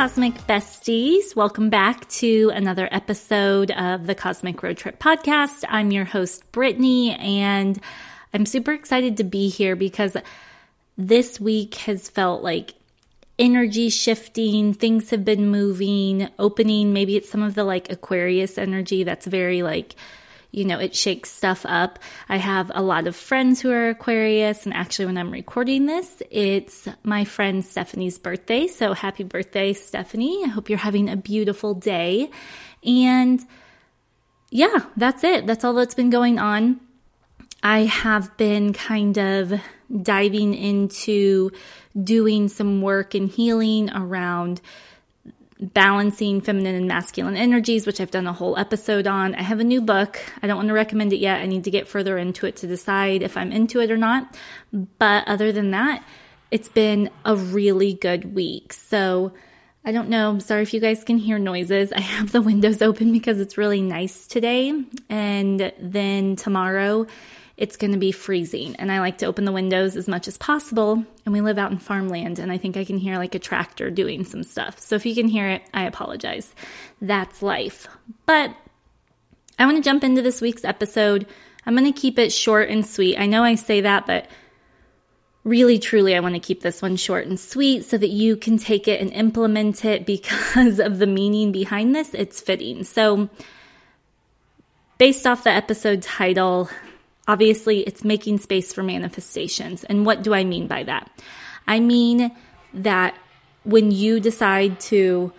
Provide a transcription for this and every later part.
Cosmic Besties. Welcome back to another episode of the Cosmic Road Trip Podcast. I'm your host, Brittany, and I'm super excited to be here because this week has felt like energy shifting, things have been moving, opening. Maybe it's some of the like Aquarius energy that's very like you know, it shakes stuff up. I have a lot of friends who are Aquarius, and actually, when I'm recording this, it's my friend Stephanie's birthday. So, happy birthday, Stephanie. I hope you're having a beautiful day. And yeah, that's it. That's all that's been going on. I have been kind of diving into doing some work and healing around balancing feminine and masculine energies, which I've done a whole episode on. I have a new book. I don't want to recommend it yet. I need to get further into it to decide if I'm into it or not. But other than that, it's been a really good week. So I don't know. I'm sorry if you guys can hear noises. I have the windows open because it's really nice today. And then tomorrow, it's going to be freezing. And I like to open the windows as much as possible. And we live out in farmland, and I think I can hear like a tractor doing some stuff. So if you can hear it, I apologize. That's life. But I want to jump into this week's episode. I'm going to keep it short and sweet. I know I say that, but really truly I want to keep this one short and sweet so that you can take it and implement it because of the meaning behind this. It's fitting. So, based off the episode title, Obviously, it's making space for manifestations. And what do I mean by that? I mean that when you decide to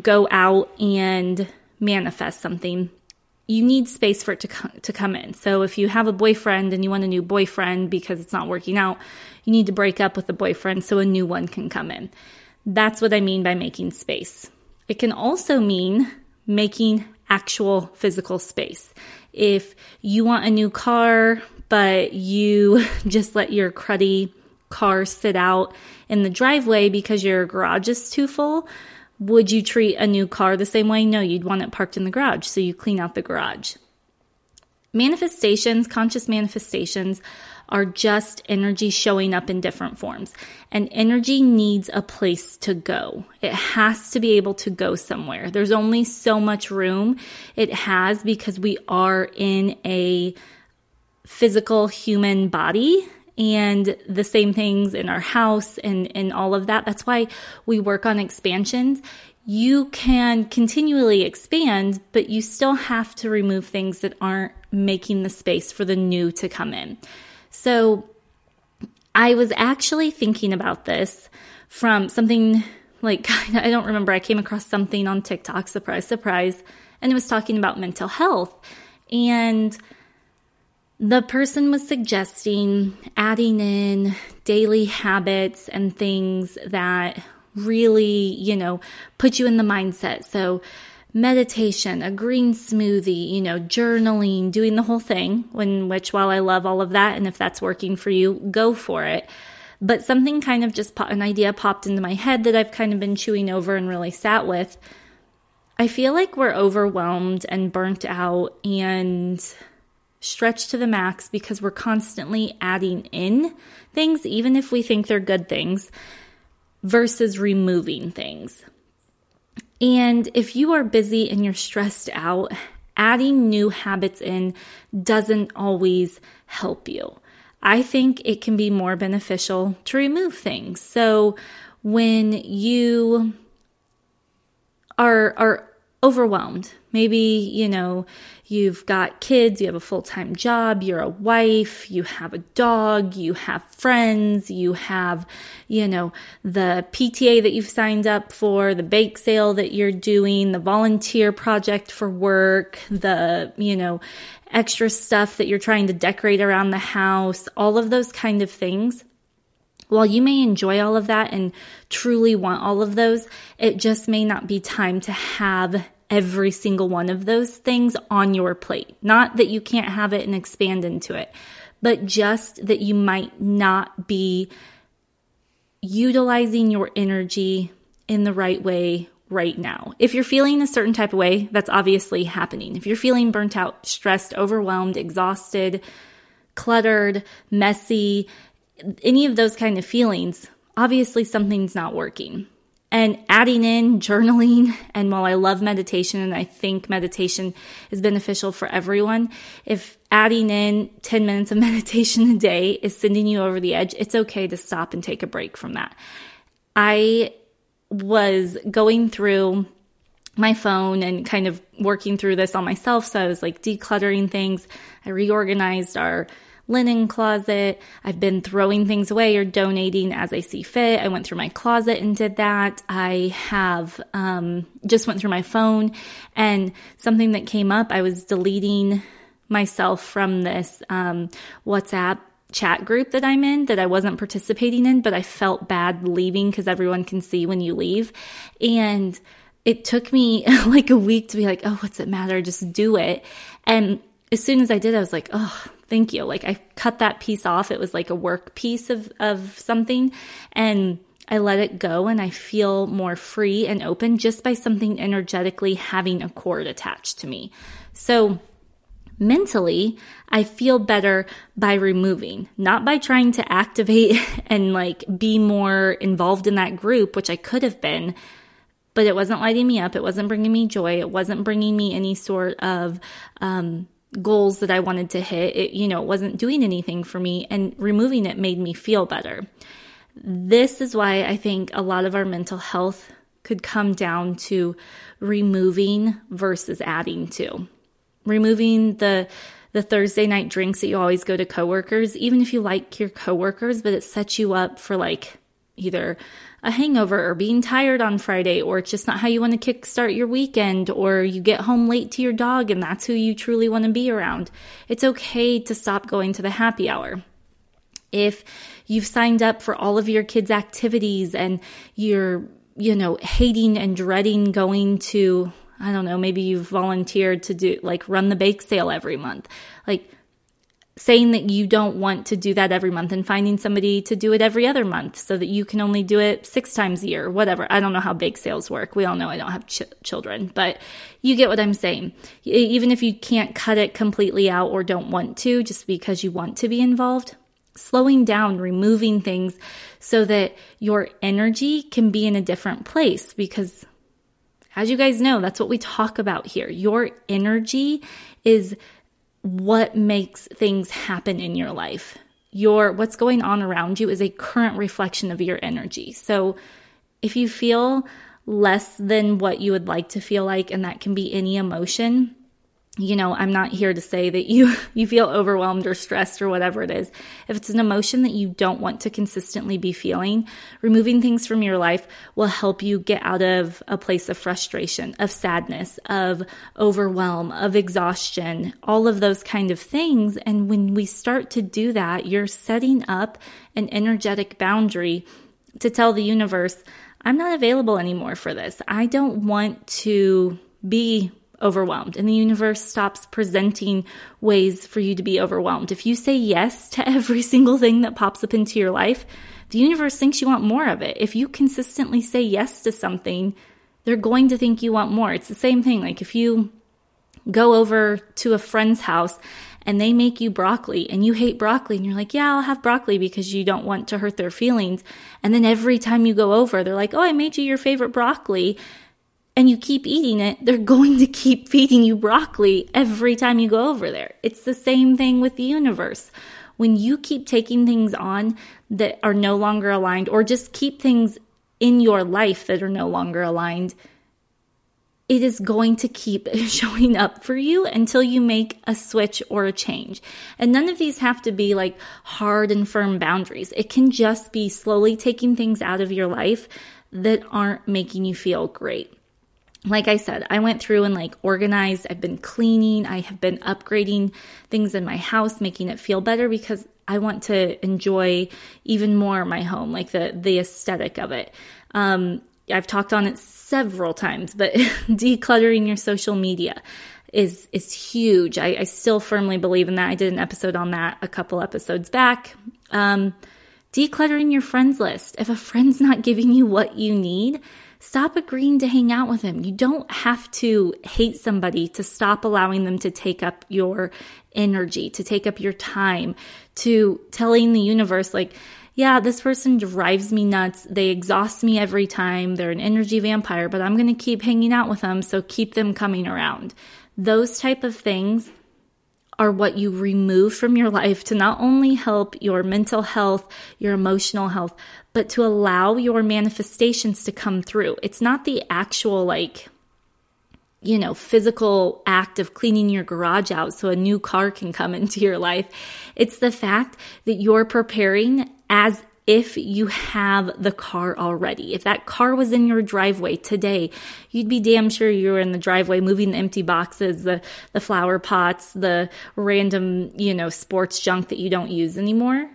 go out and manifest something, you need space for it to, co- to come in. So if you have a boyfriend and you want a new boyfriend because it's not working out, you need to break up with the boyfriend so a new one can come in. That's what I mean by making space. It can also mean making actual physical space if you want a new car, but you just let your cruddy car sit out in the driveway because your garage is too full, would you treat a new car the same way? No, you'd want it parked in the garage, so you clean out the garage. Manifestations, conscious manifestations, are just energy showing up in different forms. And energy needs a place to go. It has to be able to go somewhere. There's only so much room it has because we are in a physical human body and the same things in our house and, and all of that. That's why we work on expansions. You can continually expand, but you still have to remove things that aren't making the space for the new to come in. So I was actually thinking about this from something like, I don't remember, I came across something on TikTok, surprise, surprise, and it was talking about mental health. And the person was suggesting adding in daily habits and things that really, you know, put you in the mindset. So, meditation, a green smoothie, you know, journaling, doing the whole thing, when which while I love all of that and if that's working for you, go for it. But something kind of just an idea popped into my head that I've kind of been chewing over and really sat with. I feel like we're overwhelmed and burnt out and stretched to the max because we're constantly adding in things, even if we think they're good things, versus removing things. And if you are busy and you're stressed out, adding new habits in doesn't always help you. I think it can be more beneficial to remove things. So when you are are overwhelmed, maybe, you know, You've got kids, you have a full time job, you're a wife, you have a dog, you have friends, you have, you know, the PTA that you've signed up for, the bake sale that you're doing, the volunteer project for work, the, you know, extra stuff that you're trying to decorate around the house, all of those kind of things. While you may enjoy all of that and truly want all of those, it just may not be time to have every single one of those things on your plate. Not that you can't have it and expand into it, but just that you might not be utilizing your energy in the right way right now. If you're feeling a certain type of way, that's obviously happening. If you're feeling burnt out, stressed, overwhelmed, exhausted, cluttered, messy, any of those kind of feelings, obviously something's not working and adding in journaling. And while I love meditation and I think meditation is beneficial for everyone, if adding in 10 minutes of meditation a day is sending you over the edge, it's okay to stop and take a break from that. I was going through my phone and kind of working through this on myself. So I was like decluttering things. I reorganized our linen closet. I've been throwing things away or donating as I see fit. I went through my closet and did that. I have um, just went through my phone and something that came up, I was deleting myself from this um, WhatsApp chat group that I'm in that I wasn't participating in, but I felt bad leaving because everyone can see when you leave. And it took me like a week to be like, oh, what's it matter? Just do it. And as soon as I did, I was like, oh, thank you. Like I cut that piece off. It was like a work piece of, of something and I let it go and I feel more free and open just by something energetically having a cord attached to me. So mentally, I feel better by removing, not by trying to activate and like be more involved in that group, which I could have been, but it wasn't lighting me up. It wasn't bringing me joy. It wasn't bringing me any sort of, um, goals that I wanted to hit. It, you know, it wasn't doing anything for me and removing it made me feel better. This is why I think a lot of our mental health could come down to removing versus adding to. Removing the the Thursday night drinks that you always go to coworkers, even if you like your coworkers, but it sets you up for like either a hangover or being tired on Friday, or it's just not how you want to kickstart your weekend, or you get home late to your dog and that's who you truly want to be around. It's okay to stop going to the happy hour. If you've signed up for all of your kids' activities and you're, you know, hating and dreading going to, I don't know, maybe you've volunteered to do like run the bake sale every month. Like, saying that you don't want to do that every month and finding somebody to do it every other month so that you can only do it six times a year, whatever. I don't know how bake sales work. We all know I don't have ch- children, but you get what I'm saying. Even if you can't cut it completely out or don't want to, just because you want to be involved, slowing down, removing things so that your energy can be in a different place because as you guys know, that's what we talk about here. Your energy is what makes things happen in your life. your what's going on around you is a current reflection of your energy. So if you feel less than what you would like to feel like and that can be any emotion, you know, I'm not here to say that you you feel overwhelmed or stressed or whatever it is. If it's an emotion that you don't want to consistently be feeling, removing things from your life will help you get out of a place of frustration, of sadness, of overwhelm, of exhaustion, all of those kind of things. And when we start to do that, you're setting up an energetic boundary to tell the universe, I'm not available anymore for this. I don't want to be overwhelmed and the universe stops presenting ways for you to be overwhelmed. If you say yes to every single thing that pops up into your life, the universe thinks you want more of it. If you consistently say yes to something, they're going to think you want more. It's the same thing. Like if you go over to a friend's house and they make you broccoli and you hate broccoli and you're like, yeah, I'll have broccoli because you don't want to hurt their feelings. And then every time you go over, they're like, oh, I made you your favorite broccoli and you keep eating it, they're going to keep feeding you broccoli every time you go over there. It's the same thing with the universe. When you keep taking things on that are no longer aligned, or just keep things in your life that are no longer aligned, it is going to keep showing up for you until you make a switch or a change. And none of these have to be like hard and firm boundaries. It can just be slowly taking things out of your life that aren't making you feel great like I said, I went through and like organized. I've been cleaning. I have been upgrading things in my house, making it feel better because I want to enjoy even more my home, like the the aesthetic of it. Um, I've talked on it several times, but decluttering your social media is is huge. I, I, still firmly believe in that. I did an episode on that a couple episodes back. Um, decluttering your friends list. If a friend's not giving you what you need, stop agreeing to hang out with them. You don't have to hate somebody to stop allowing them to take up your energy, to take up your time, to telling the universe, like, yeah, this person drives me nuts. They exhaust me every time. They're an energy vampire, but I'm going to keep hanging out with them. So keep them coming around. Those type of things are what you remove from your life to not only help your mental health, your emotional health, but to allow your manifestations to come through. It's not the actual, like, you know, physical act of cleaning your garage out so a new car can come into your life. It's the fact that you're preparing as if you have the car already. If that car was in your driveway today, you'd be damn sure you were in the driveway moving the empty boxes, the, the flower pots, the random, you know, sports junk that you don't use anymore.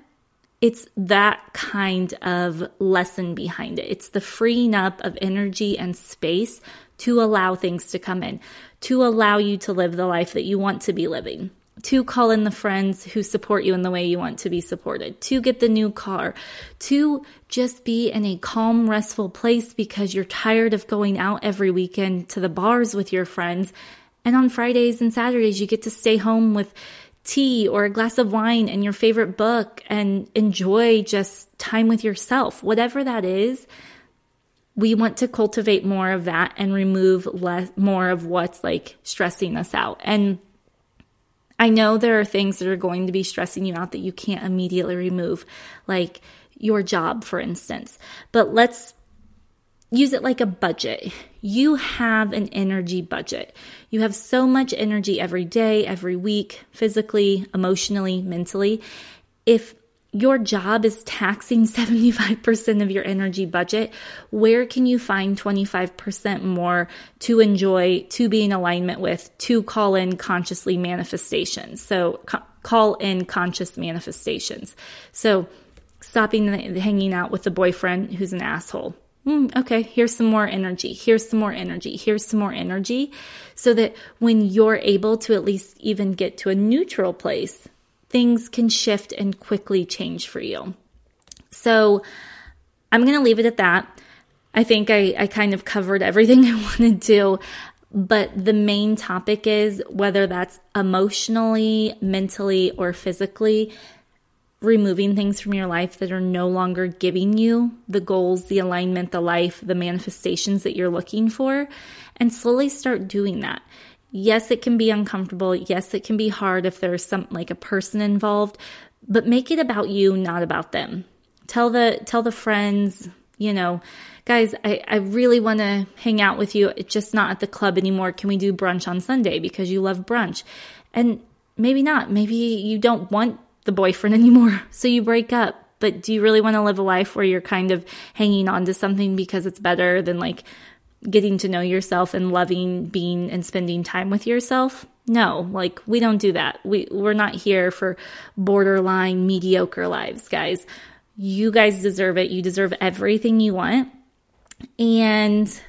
It's that kind of lesson behind it. It's the freeing up of energy and space to allow things to come in, to allow you to live the life that you want to be living to call in the friends who support you in the way you want to be supported, to get the new car, to just be in a calm, restful place because you're tired of going out every weekend to the bars with your friends. And on Fridays and Saturdays, you get to stay home with tea or a glass of wine and your favorite book and enjoy just time with yourself, whatever that is. We want to cultivate more of that and remove less, more of what's like stressing us out. And I know there are things that are going to be stressing you out that you can't immediately remove, like your job, for instance. But let's use it like a budget. You have an energy budget. You have so much energy every day, every week, physically, emotionally, mentally. If your job is taxing 75% of your energy budget, where can you find 25% more to enjoy, to be in alignment with, to call in consciously manifestations? So, call in conscious manifestations. So, stopping hanging out with a boyfriend who's an asshole. Mm, okay, here's some more energy. Here's some more energy. Here's some more energy. So that when you're able to at least even get to a neutral place, things can shift and quickly change for you. So I'm going to leave it at that. I think I, I kind of covered everything I wanted to, but the main topic is whether that's emotionally, mentally, or physically, removing things from your life that are no longer giving you the goals, the alignment, the life, the manifestations that you're looking for, and slowly start doing that. Yes, it can be uncomfortable. Yes, it can be hard if there's some like a person involved, but make it about you, not about them. Tell the tell the friends, you know, guys, I, I really want to hang out with you. It's just not at the club anymore. Can we do brunch on Sunday because you love brunch? And maybe not. Maybe you don't want the boyfriend anymore. So you break up. But do you really want to live a life where you're kind of hanging on to something because it's better than like getting to know yourself and loving being and spending time with yourself? No, like we don't do that. We we're not here for borderline mediocre lives, guys. You guys deserve it. You deserve everything you want. And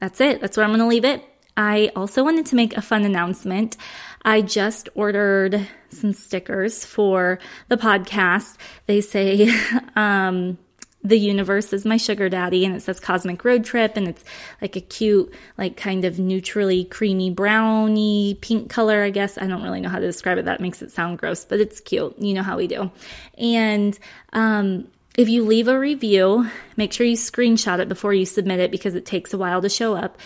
that's it. That's where I'm going to leave it. I also wanted to make a fun announcement. I just ordered some stickers for the podcast. They say, um, the universe is my sugar daddy and it says cosmic road trip and it's like a cute like kind of neutrally creamy brownie pink color i guess. I don't really know how to describe it. That makes it sound gross but it's cute. You know how we do. And um if you leave a review, make sure you screenshot it before you submit it because it takes a while to show up.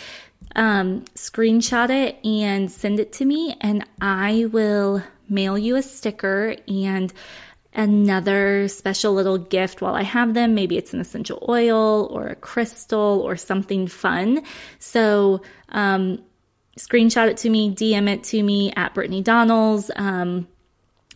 Um, screenshot it and send it to me, and I will mail you a sticker and another special little gift while I have them. Maybe it's an essential oil or a crystal or something fun. So, um, screenshot it to me, DM it to me at Brittany Donnells. Um,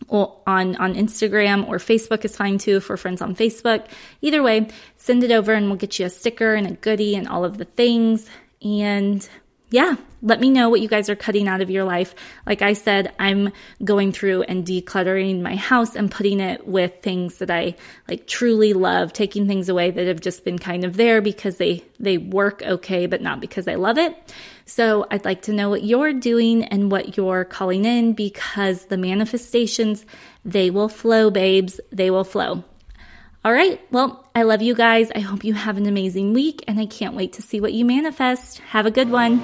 on on Instagram or Facebook is fine too for friends on Facebook. Either way, send it over and we'll get you a sticker and a goodie and all of the things. And yeah, let me know what you guys are cutting out of your life. Like I said, I'm going through and decluttering my house and putting it with things that I like truly love, taking things away that have just been kind of there because they they work okay, but not because I love it. So I'd like to know what you're doing and what you're calling in because the manifestations, they will flow, babes. They will flow. All right. Well, I love you guys. I hope you have an amazing week and I can't wait to see what you manifest. Have a good one.